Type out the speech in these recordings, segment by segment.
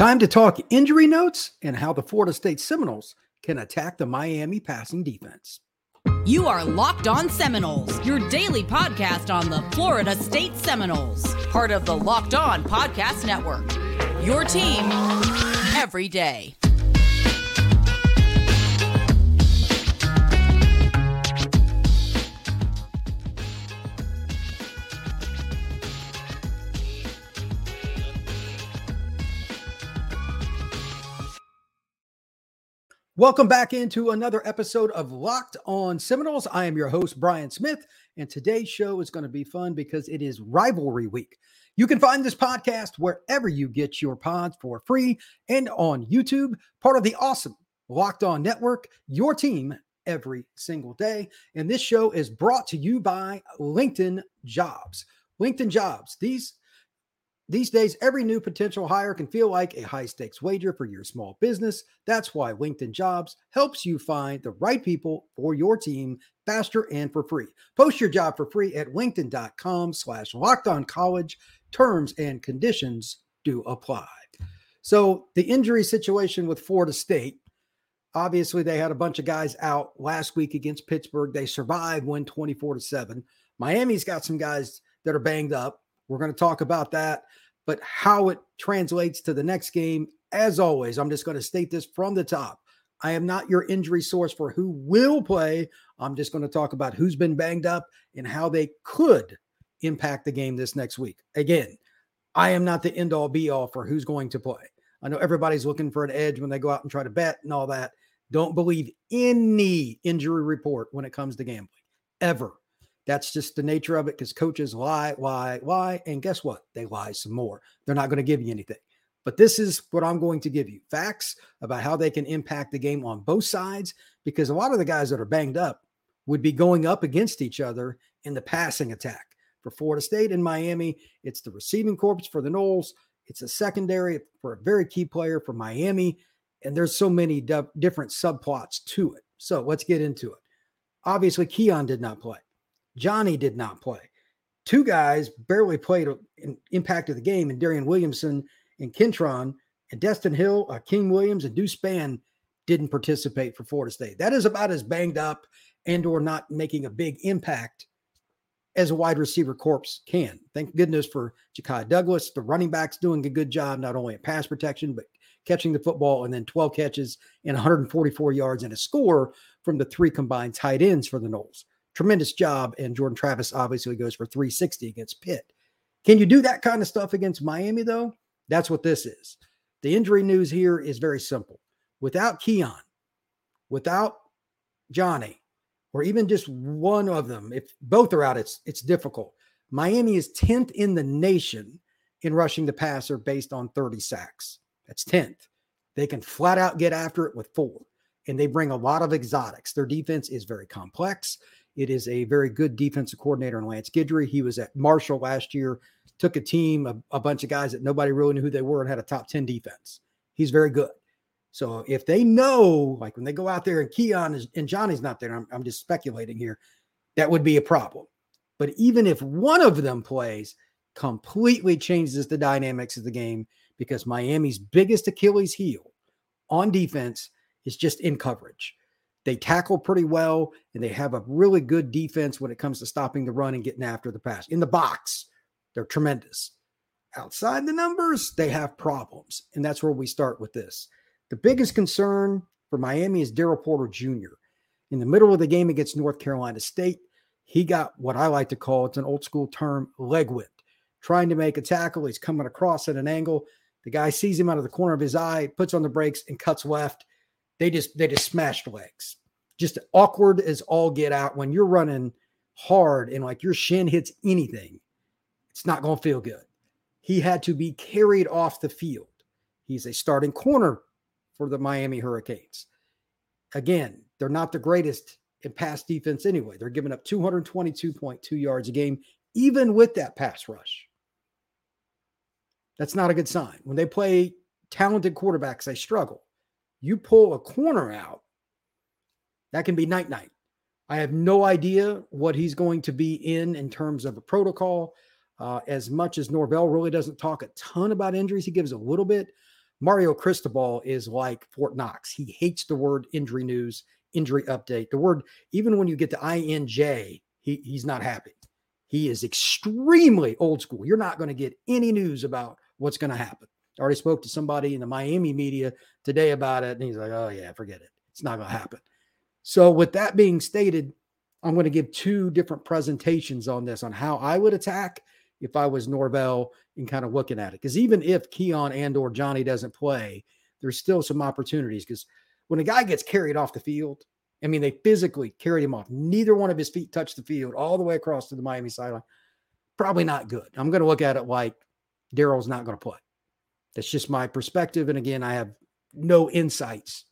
Time to talk injury notes and how the Florida State Seminoles can attack the Miami passing defense. You are Locked On Seminoles, your daily podcast on the Florida State Seminoles, part of the Locked On Podcast Network. Your team every day. Welcome back into another episode of Locked On Seminoles. I am your host, Brian Smith, and today's show is going to be fun because it is rivalry week. You can find this podcast wherever you get your pods for free and on YouTube, part of the awesome Locked On Network, your team every single day. And this show is brought to you by LinkedIn Jobs. LinkedIn Jobs, these these days, every new potential hire can feel like a high stakes wager for your small business. That's why LinkedIn Jobs helps you find the right people for your team faster and for free. Post your job for free at linkedin.com slash locked on college. Terms and conditions do apply. So the injury situation with Florida State, obviously they had a bunch of guys out last week against Pittsburgh. They survived, win 24 to 7. Miami's got some guys that are banged up. We're going to talk about that but how it translates to the next game, as always, I'm just going to state this from the top. I am not your injury source for who will play. I'm just going to talk about who's been banged up and how they could impact the game this next week. Again, I am not the end all be all for who's going to play. I know everybody's looking for an edge when they go out and try to bet and all that. Don't believe any injury report when it comes to gambling, ever. That's just the nature of it because coaches lie, lie, lie. And guess what? They lie some more. They're not going to give you anything. But this is what I'm going to give you facts about how they can impact the game on both sides because a lot of the guys that are banged up would be going up against each other in the passing attack. For Florida State and Miami, it's the receiving corps for the Noles, It's a secondary for a very key player for Miami. And there's so many d- different subplots to it. So let's get into it. Obviously, Keon did not play. Johnny did not play. Two guys barely played an impact of the game, and Darion Williamson and Kentron and Destyn Hill, uh, King Williams, and Deuce Spann didn't participate for Florida State. That is about as banged up and or not making a big impact as a wide receiver corps can. Thank goodness for Ja'Khi Douglas. The running back's doing a good job, not only at pass protection, but catching the football and then 12 catches and 144 yards and a score from the three combined tight ends for the Noles tremendous job. And Jordan Travis obviously goes for 360 against Pitt. Can you do that kind of stuff against Miami, though? That's what this is. The injury news here is very simple. Without Keon, without Johnny, or even just one of them, if both are out, it's it's difficult. Miami is 10th in the nation in rushing the passer based on 30 sacks. That's 10th. They can flat out get after it with four, and they bring a lot of exotics. Their defense is very complex. It is a very good defensive coordinator in Lance Guidry. He was at Marshall last year, took a team, a, a bunch of guys that nobody really knew who they were, and had a top 10 defense. He's very good. So if they know, like when they go out there and Keon is, and Johnny's not there, I'm, I'm just speculating here, that would be a problem. But even if one of them plays, completely changes the dynamics of the game because Miami's biggest Achilles heel on defense is just in coverage. They tackle pretty well and they have a really good defense when it comes to stopping the run and getting after the pass. In the box, they're tremendous. Outside the numbers, they have problems. And that's where we start with this. The biggest concern for Miami is Daryl Porter Jr. In the middle of the game against North Carolina State, he got what I like to call it's an old school term leg whip. Trying to make a tackle, he's coming across at an angle. The guy sees him out of the corner of his eye, puts on the brakes, and cuts left they just they just smashed legs. Just awkward as all get out when you're running hard and like your shin hits anything, it's not going to feel good. He had to be carried off the field. He's a starting corner for the Miami Hurricanes. Again, they're not the greatest in pass defense anyway. They're giving up 222.2 yards a game, even with that pass rush. That's not a good sign. When they play talented quarterbacks, they struggle you pull a corner out, that can be night night. I have no idea what he's going to be in in terms of a protocol. Uh, as much as Norvell really doesn't talk a ton about injuries, he gives a little bit. Mario Cristobal is like Fort Knox. He hates the word injury news, injury update. The word, even when you get to INJ, he, he's not happy. He is extremely old school. You're not going to get any news about what's going to happen. I already spoke to somebody in the Miami media today about it, and he's like, oh, yeah, forget it. It's not going to happen. So, with that being stated, I'm going to give two different presentations on this on how I would attack if I was Norvell and kind of looking at it. Because even if Keon and or Johnny doesn't play, there's still some opportunities. Because when a guy gets carried off the field, I mean, they physically carried him off. Neither one of his feet touched the field all the way across to the Miami sideline. Probably not good. I'm going to look at it like Daryl's not going to play. That's just my perspective. And again, I have no insights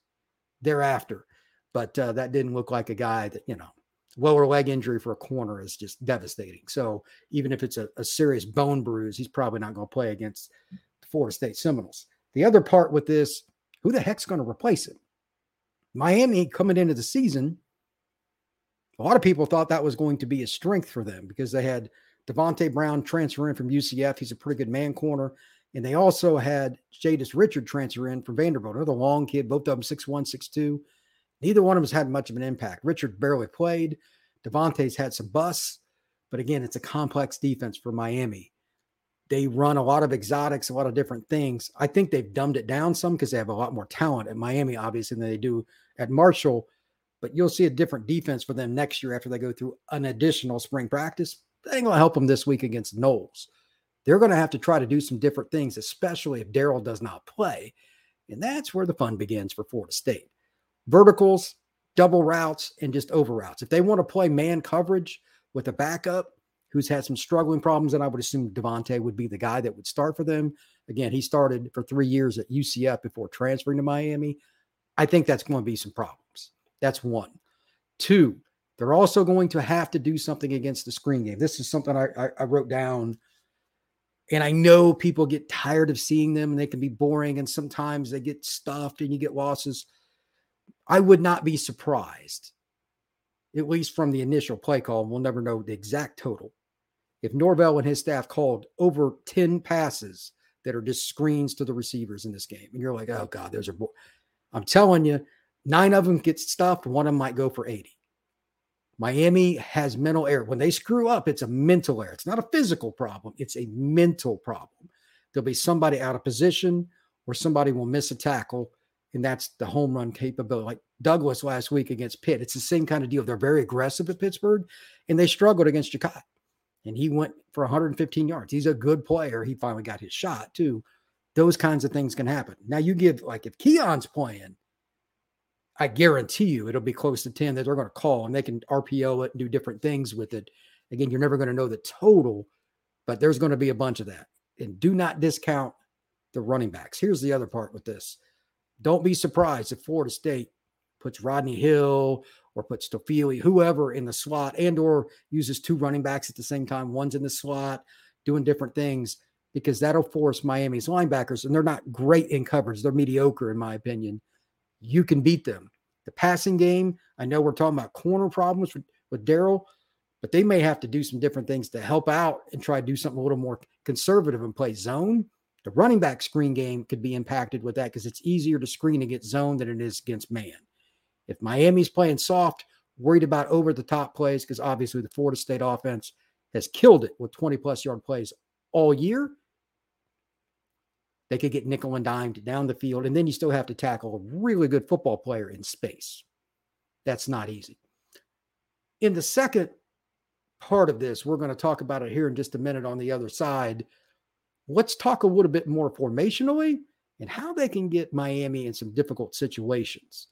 thereafter. But uh, that didn't look like a guy that, you know, lower leg injury for a corner is just devastating. So even if it's a, a serious bone bruise, he's probably not going to play against the Florida State Seminoles. The other part with this, who the heck's going to replace him? Miami coming into the season, a lot of people thought that was going to be a strength for them because they had Davonte Brown transfer in from UCF. He's a pretty good man corner. And they also had Jadis Richard transfer in from Vanderbilt, another long kid, both of them 6'1, 6'2. Neither one of us had much of an impact. Richard barely played. Davonte's had some busts, but again, it's a complex defense for Miami. They run a lot of exotics, a lot of different things. I think they've dumbed it down some because they have a lot more talent at Miami, obviously, than they do at Marshall. But you'll see a different defense for them next year after they go through an additional spring practice. That ain't going to help them this week against Noles. They're going to have to try to do some different things, especially if Daryl does not play. And that's where the fun begins for Florida State verticals, double routes, and just over routes. If they want to play man coverage with a backup who's had some struggling problems, then I would assume Davonte would be the guy that would start for them. Again, he started for three years at UCF before transferring to Miami. I think that's going to be some problems. That's one. Two, they're also going to have to do something against the screen game. This is something I, I, I wrote down. And I know people get tired of seeing them and they can be boring. And sometimes they get stuffed and you get losses. I would not be surprised, at least from the initial play call, we'll never know the exact total. If Norvell and his staff called over 10 passes that are just screens to the receivers in this game, and you're like, oh God, those are, bo-. I'm telling you, nine of them get stuffed, one of them might go for 80. Miami has mental error. When they screw up, it's a mental error. It's not a physical problem, it's a mental problem. There'll be somebody out of position or somebody will miss a tackle and that's the home run capability. Like Douglas last week against Pitt, it's the same kind of deal. They're very aggressive at Pittsburgh, and they struggled against Ja'Khi. And he went for 115 yards. He's a good player. He finally got his shot too. Those kinds of things can happen. Now you give like if Keon's playing, I guarantee you it'll be close to 10 that they're going to call and they can RPO it and do different things with it. Again, you're never going to know the total, but there's going to be a bunch of that. And do not discount the running backs. Here's the other part with this don't be surprised if Florida State puts Rodney Hill or puts Toafili, whoever in the slot, and or uses two running backs at the same time. One's in the slot, doing different things, because that'll force Miami's linebackers, and they're not great in coverage. They're mediocre, in my opinion. You can beat them. The passing game, I know we're talking about corner problems with, with Daryl, but they may have to do some different things to help out and try to do something a little more conservative and play zone the running back screen game could be impacted with that because it's easier to screen against zone than it is against man. If Miami's playing soft, worried about over the top plays, because obviously the Florida State offense has killed it with 20 plus yard plays all year. They could get nickel and dimed down the field, and then you still have to tackle a really good football player in space. That's not easy. In the second part of this, we're going to talk about it here in just a minute on the other side let's talk a little bit more formationally and how they can get Miami in some difficult situations.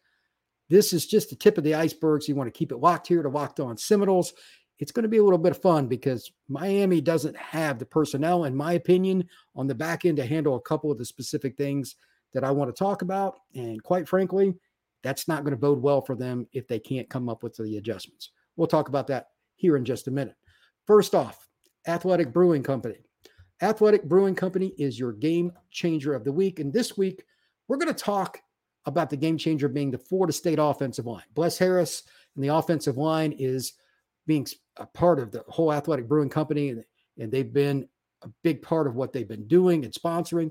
This is just the tip of the iceberg. So you want to keep it locked here to locked on Seminoles. It's going to be a little bit of fun because Miami doesn't have the personnel, in my opinion, on the back end to handle a couple of the specific things that I want to talk about. And quite frankly, that's not going to bode well for them if they can't come up with the adjustments. We'll talk about that here in just a minute. First off, Athletic Brewing Company. Athletic Brewing Company is your game changer of the week. And this week, we're going to talk about the game changer being the Florida State offensive line. Bless Harris and the offensive line is being a part of the whole Athletic Brewing Company, and, and they've been a big part of what they've been doing and sponsoring.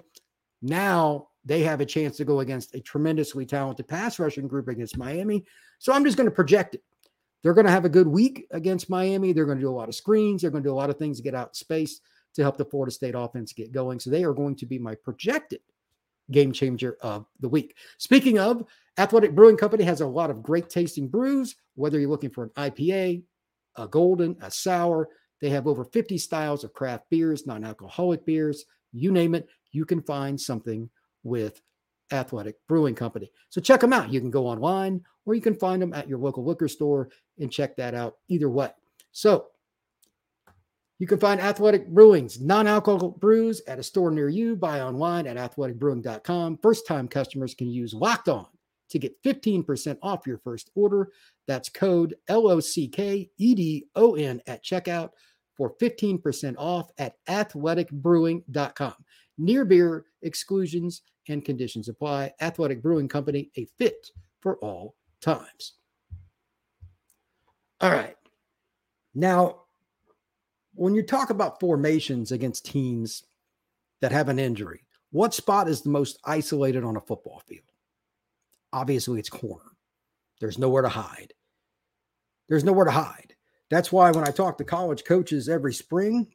Now they have a chance to go against a tremendously talented pass rushing group against Miami. So I'm just going to project it. They're going to have a good week against Miami. They're going to do a lot of screens. They're going to do a lot of things to get out space to help the Florida State offense get going. So they are going to be my projected game changer of the week. Speaking of, Athletic Brewing Company has a lot of great tasting brews, whether you're looking for an IPA, a golden, a sour. They have over 50 styles of craft beers, non alcoholic beers, you name it, you can find something with Athletic Brewing Company. So check them out. You can go online or you can find them at your local liquor store and check that out either way. So you can find Athletic Brewing's non alcoholic brews at a store near you. Buy online at athleticbrewing.com. First time customers can use Locked On to get 15% off your first order. That's code L O C K E D O N at checkout for 15% off at athleticbrewing.com. Near beer exclusions and conditions apply. Athletic Brewing Company, a fit for all times. All right. Now, when you talk about formations against teams that have an injury, what spot is the most isolated on a football field? Obviously, it's corner. There's nowhere to hide. There's nowhere to hide. That's why when I talk to college coaches every spring,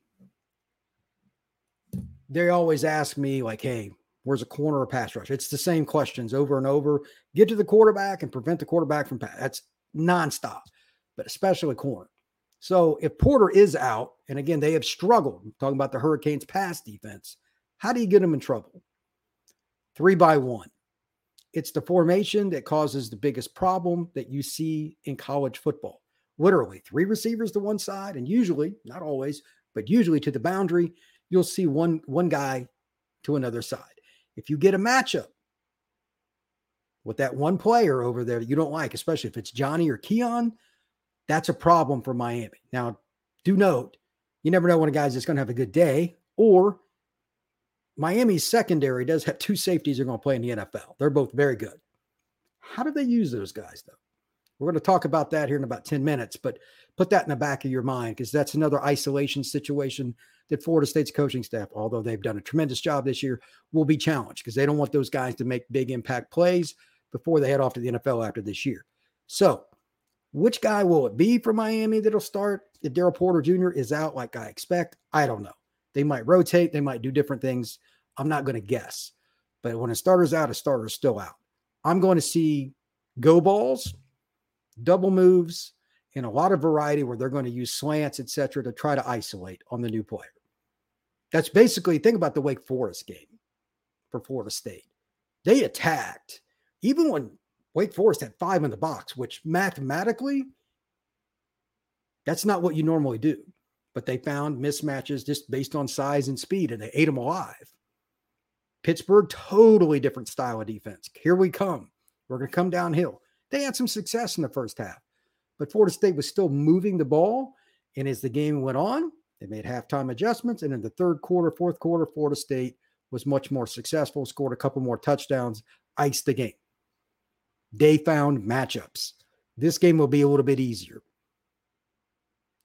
they always ask me, like, hey, where's a corner or pass rush? It's the same questions over and over. Get to the quarterback and prevent the quarterback from pass. That's nonstop, but especially corner. So if Porter is out, and again, they have struggled, talking about the Hurricanes pass defense, how do you get them in trouble? Three by one. It's the formation that causes the biggest problem that you see in college football. Literally, three receivers to one side, and usually, not always, but usually to the boundary, you'll see one one guy to another side. If you get a matchup with that one player over there that you don't like, especially if it's Johnny or Keon, that's a problem for Miami. Now, do note, you never know when a guy's just going to have a good day, or Miami's secondary does have two safeties are going to play in the NFL. They're both very good. How do they use those guys, though? We're going to talk about that here in about 10 minutes, but put that in the back of your mind because that's another isolation situation that Florida State's coaching staff, although they've done a tremendous job this year, will be challenged because they don't want those guys to make big impact plays before they head off to the NFL after this year. So which guy will it be for Miami that'll start? If Daryl Porter Jr. is out like I expect, I don't know. They might rotate, they might do different things. I'm not going to guess. But when a starter's out, a starter's still out. I'm going to see go balls, double moves, and a lot of variety where they're going to use slants, etc., to try to isolate on the new player. That's basically think about the Wake Forest game for Florida State. They attacked, even when Wake Forest had five in the box, which mathematically, that's not what you normally do. But they found mismatches just based on size and speed, and they ate them alive. Pittsburgh, totally different style of defense. Here we come. We're going to come downhill. They had some success in the first half, but Florida State was still moving the ball. And as the game went on, they made halftime adjustments. And in the third quarter, fourth quarter, Florida State was much more successful, scored a couple more touchdowns, iced the game. They found matchups. This game will be a little bit easier.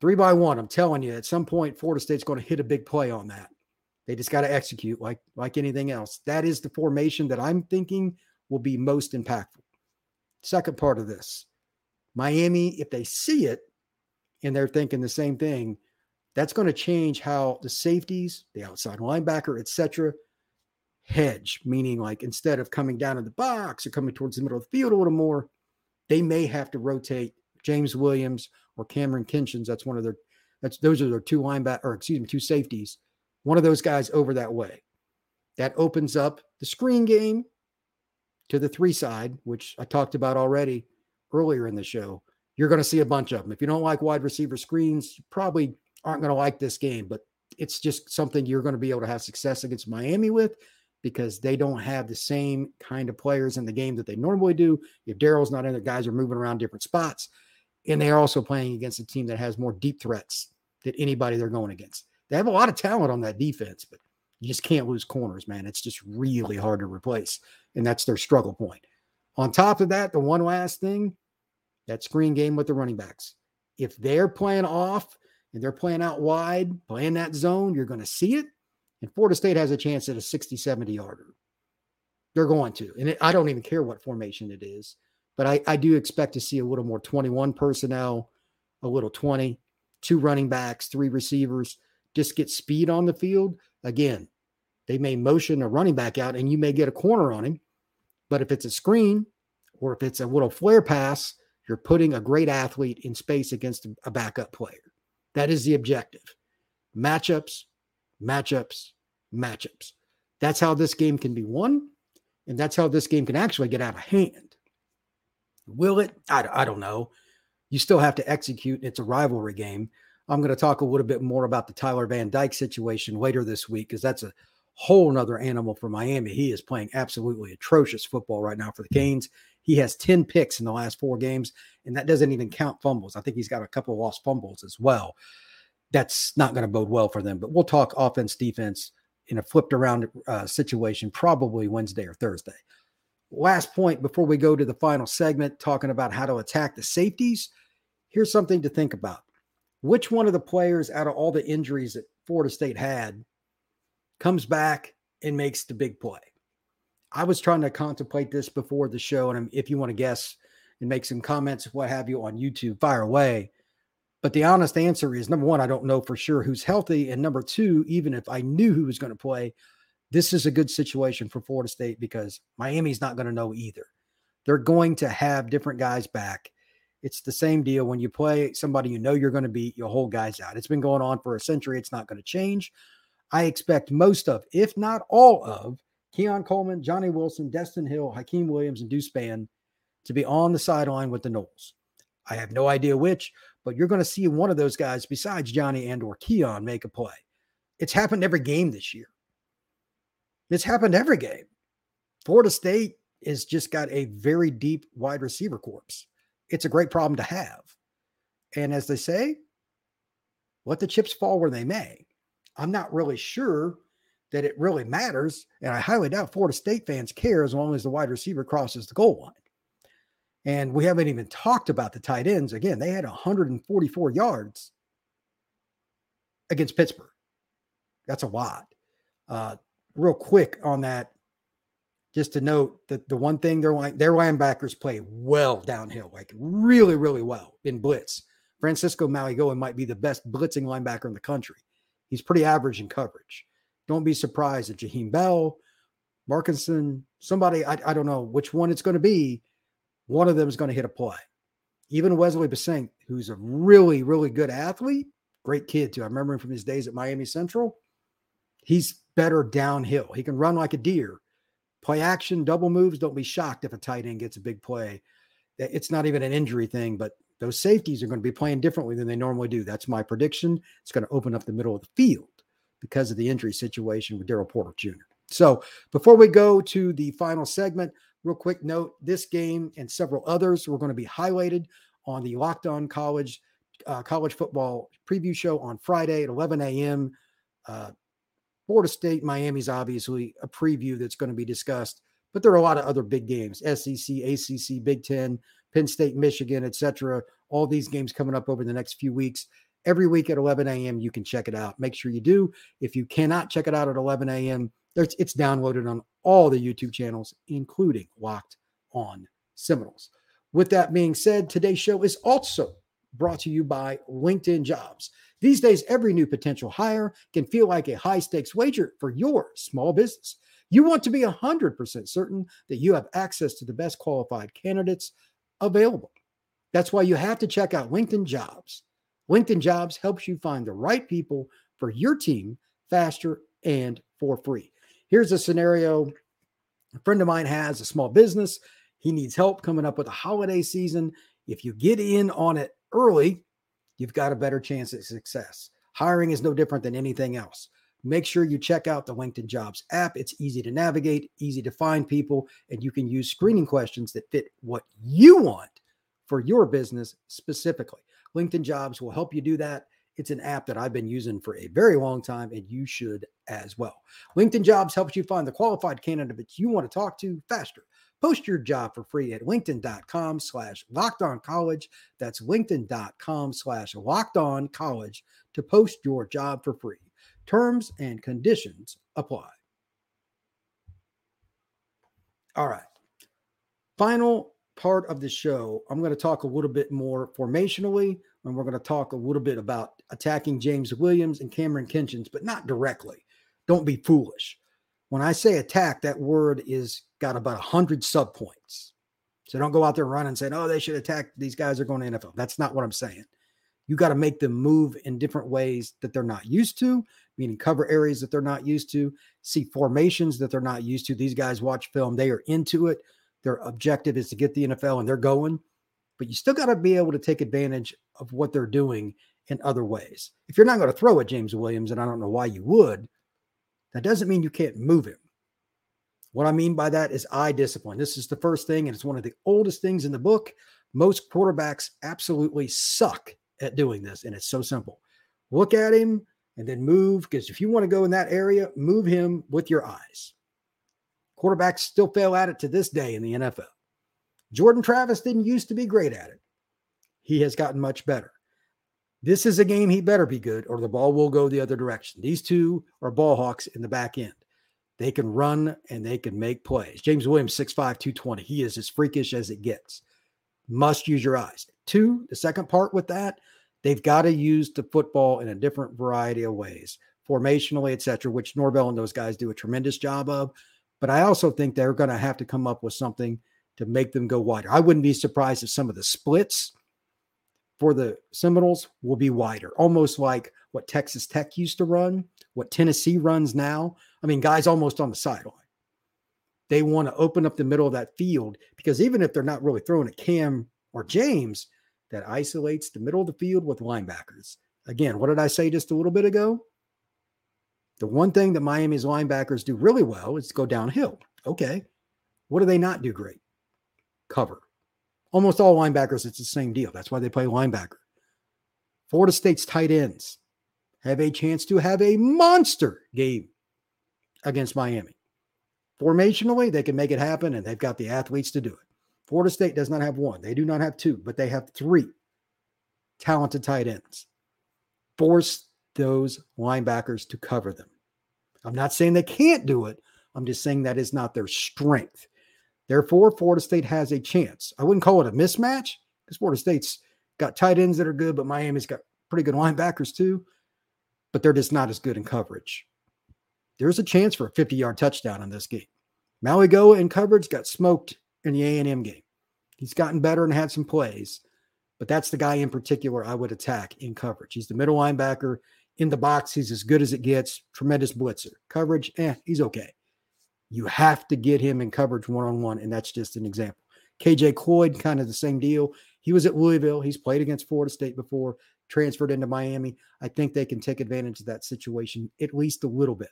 Three by one, I'm telling you, at some point, Florida State's going to hit a big play on that. They just got to execute like like anything else. That is the formation that I'm thinking will be most impactful. Second part of this, Miami, if they see it and they're thinking the same thing, that's going to change how the safeties, the outside linebacker, etc., hedge, meaning like instead of coming down in the box or coming towards the middle of the field a little more, they may have to rotate James Williams or Kamren Kinchens. That's one of their that's those are their two linebacker or excuse me, two safeties. One of those guys over that way. That opens up the screen game to the three side, which I talked about already earlier in the show. You're going to see a bunch of them. If you don't like wide receiver screens, you probably aren't going to like this game, but it's just something you're going to be able to have success against Miami with because they don't have the same kind of players in the game that they normally do. If Daryl's not in there, guys are moving around different spots. And they are also playing against a team that has more deep threats than anybody they're going against. They have a lot of talent on that defense, but you just can't lose corners, man. It's just really hard to replace. And that's their struggle point. On top of that, the one last thing that screen game with the running backs. If they're playing off and they're playing out wide, playing that zone, you're going to see it. And Florida State has a chance at a 60, 70 yarder. They're going to. And it, I don't even care what formation it is, but I, I do expect to see a little more 21 personnel, a little 20, two running backs, three receivers, just get speed on the field. Again, they may motion a running back out and you may get a corner on him. But if it's a screen or if it's a little flare pass, you're putting a great athlete in space against a backup player. That is the objective. Matchups, matchups, matchups. That's how this game can be won. And that's how this game can actually get out of hand. Will it? I, I don't know. You still have to execute. It's a rivalry game. I'm going to talk a little bit more about the Tyler Van Dyke situation later this week because that's a whole nother animal for Miami. He is playing absolutely atrocious football right now for the Canes. He has 10 picks in the last four games, and that doesn't even count fumbles. I think he's got a couple of lost fumbles as well. That's not going to bode well for them. But we'll talk offense, defense in a flipped around uh, situation probably Wednesday or Thursday. Last point before we go to the final segment, talking about how to attack the safeties. Here's something to think about. Which one of the players out of all the injuries that Florida State had comes back and makes the big play? I was trying to contemplate this before the show, and if you want to guess and make some comments, what have you, on YouTube, fire away. But the honest answer is number one, I don't know for sure who's healthy. And number two, even if I knew who was going to play, this is a good situation for Florida State because Miami's not going to know either. They're going to have different guys back. It's the same deal when you play somebody you know you're going to beat, you hold guys out. It's been going on for a century. It's not going to change. I expect most of, if not all of, Keon Coleman, Johnny Wilson, Destyn Hill, Hykeem Williams, and Deuce Spann to be on the sideline with the Noles. I have no idea which, but you're going to see one of those guys besides Johnny and or Keon make a play. It's happened every game this year. It's happened every game. Florida State has just got a very deep wide receiver corps. It's a great problem to have. And as they say, let the chips fall where they may. I'm not really sure that it really matters. And I highly doubt Florida State fans care as long as the wide receiver crosses the goal line. And we haven't even talked about the tight ends. Again, they had 144 yards against Pittsburgh. That's a lot. Uh, real quick on that, just to note that the one thing their their linebackers play well downhill, like really, really well in blitz. Francisco Mauigoa might be the best blitzing linebacker in the country. He's pretty average in coverage. Don't be surprised that Jaheim Bell, Markeston, somebody, I, I don't know which one it's going to be, one of them is going to hit a play. Even Wesley Bissainthe, who's a really, really good athlete, great kid too. I remember him from his days at Miami Central. He's better downhill. He can run like a deer, play action, double moves. Don't be shocked if a tight end gets a big play. It's not even an injury thing, but those safeties are going to be playing differently than they normally do. That's my prediction. It's going to open up the middle of the field because of the injury situation with Daryl Porter Jr. So before we go to the final segment, Real quick note this game and several others were going to be highlighted on the Locked On College uh, college football preview show on Friday at 11 a.m. Uh, Florida State, Miami's obviously a preview that's going to be discussed, but there are a lot of other big games SEC, ACC, Big Ten, Penn State, Michigan, etc. All these games coming up over the next few weeks. Every week at 11 a.m., you can check it out. Make sure you do. If you cannot check it out at 11 a.m., it's downloaded on all the YouTube channels, including Locked On Seminoles. With that being said, today's show is also brought to you by LinkedIn Jobs. These days, every new potential hire can feel like a high stakes wager for your small business. You want to be 100% certain that you have access to the best qualified candidates available. That's why you have to check out LinkedIn Jobs. LinkedIn Jobs helps you find the right people for your team faster and for free. Here's a scenario a friend of mine has a small business. He needs help coming up with a holiday season. If you get in on it early, you've got a better chance at success. Hiring is no different than anything else. Make sure you check out the LinkedIn Jobs app. It's easy to navigate, easy to find people, and you can use screening questions that fit what you want for your business specifically. LinkedIn Jobs will help you do that. It's an app that I've been using for a very long time, and you should as well. LinkedIn Jobs helps you find the qualified candidates you want to talk to faster. Post your job for free at linkedin.com slash locked on college. That's linkedin.com slash locked on college to post your job for free. Terms and conditions apply. All right. Final part of the show, I'm going to talk a little bit more formationally, and we're going to talk a little bit about attacking James Williams and Kamren Kinchens, but not directly. Don't be foolish. When I say attack, that word is got about 100 subpoints. So don't go out there running and saying, oh, they should attack. These guys are going to NFL. That's not what I'm saying. You got to make them move in different ways that they're not used to, meaning cover areas that they're not used to, see formations that they're not used to. These guys watch film, they are into it. Their objective is to get the NFL and they're going, but you still got to be able to take advantage of what they're doing in other ways. If you're not going to throw at James Williams, and I don't know why you would, that doesn't mean you can't move him. What I mean by that is eye discipline. This is the first thing, and it's one of the oldest things in the book. Most quarterbacks absolutely suck at doing this, and it's so simple. Look at him and then move, because if you want to go in that area, move him with your eyes. Quarterbacks still fail at it to this day in the NFL. Jordan Travis didn't used to be great at it. He has gotten much better. This is a game he better be good, or the ball will go the other direction. These two are ball hawks in the back end. They can run and they can make plays. James Williams, 6'5, 220. He is as freakish as it gets. Must use your eyes. Two, the second part with that, they've got to use the football in a different variety of ways, formationally, etc., which Norvell and those guys do a tremendous job of. But I also think they're going to have to come up with something to make them go wider. I wouldn't be surprised if some of the splits for the Seminoles will be wider, almost like what Texas Tech used to run, what Tennessee runs now. I mean, guys almost on the sideline. They want to open up the middle of that field because even if they're not really throwing at Cam or James, that isolates the middle of the field with linebackers. Again, what did I say just a little bit ago? The one thing that Miami's linebackers do really well is go downhill. Okay. What do they not do great? Cover. Almost all linebackers, it's the same deal. That's why they play linebacker. Florida State's tight ends have a chance to have a monster game against Miami. Formationally, they can make it happen, and they've got the athletes to do it. Florida State does not have one. They do not have two, but they have three talented tight ends. Force those linebackers to cover them. I'm not saying they can't do it. I'm just saying that is not their strength. Therefore, Florida State has a chance. I wouldn't call it a mismatch because Florida State's got tight ends that are good, but Miami's got pretty good linebackers too, but they're just not as good in coverage. There's a chance for a 50 yard touchdown in this game. Mauigoa in coverage got smoked in the A&M game. He's gotten better and had some plays, but that's the guy in particular I would attack in coverage. He's the middle linebacker in the box. He's as good as it gets. Tremendous blitzer. Coverage, eh, he's okay. You have to get him in coverage one on one, and that's just an example. KJ Cloyd, kind of the same deal. He was at Louisville. He's played against Florida State before, transferred into Miami. I think they can take advantage of that situation at least a little bit.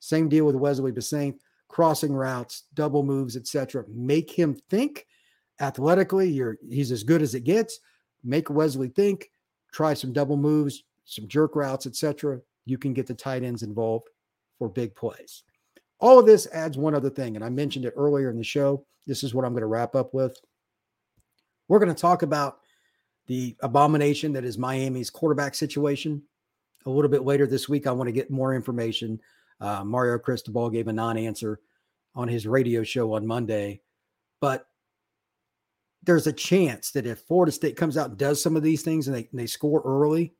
Same deal with Wesley Bissainthe, crossing routes, double moves, etc. Make him think athletically. You're he's as good as it gets. Make Wesley think. Try some double moves, some jerk routes, etc. You can get the tight ends involved for big plays. All of this adds one other thing, and I mentioned it earlier in the show. This is what I'm going to wrap up with. We're going to talk about the abomination that is Miami's quarterback situation a little bit later this week. I want to get more information. Uh, Mario Cristobal gave a non answer on his radio show on Monday, but there's a chance that if Florida State comes out and does some of these things and they, and they score early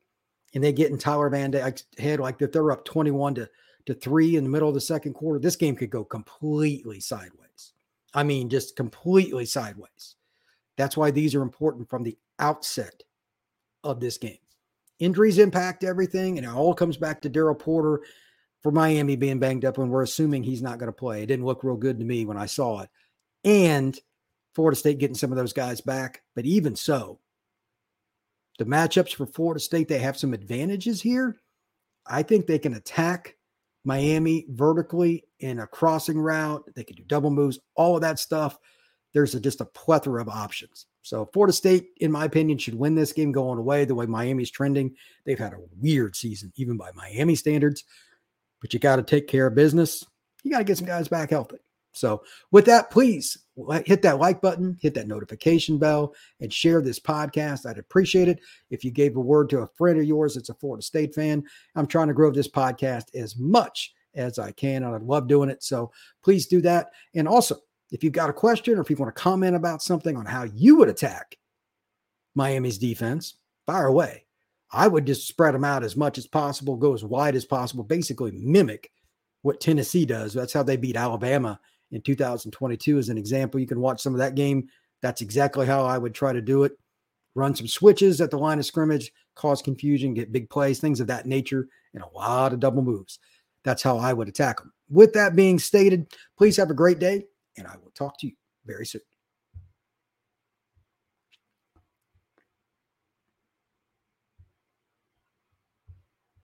and they get in Tyler Van Dyke's head, like that they're up 21 to to three in the middle of the second quarter, this game could go completely sideways. I mean, just completely sideways. That's why these are important from the outset of this game. Injuries impact everything, and it all comes back to Daryl Porter for Miami being banged up, and we're assuming he's not going to play. It didn't look real good to me when I saw it. And Florida State getting some of those guys back. But even so, the matchups for Florida State, they have some advantages here. I think they can attack Miami vertically in a crossing route. They can do double moves, all of that stuff. There's a, just a plethora of options. So Florida State, in my opinion, should win this game going away the way Miami's trending. They've had a weird season, even by Miami standards. But you got to take care of business. You got to get some guys back healthy. So, with that, please hit that like button, hit that notification bell, and share this podcast. I'd appreciate it if you gave a word to a friend of yours that's a Florida State fan. I'm trying to grow this podcast as much as I can, and I love doing it. So, please do that. And also, If you've got a question or if you want to comment about something on how you would attack Miami's defense, fire away. I would just spread them out as much as possible, go as wide as possible, basically mimic what Tennessee does. That's how they beat Alabama in 2022, as an example. You can watch some of that game. That's exactly how I would try to do it. Run some switches at the line of scrimmage, cause confusion, get big plays, things of that nature, and a lot of double moves. That's how I would attack them. With that being stated, please have a great day, and I will talk to you very soon.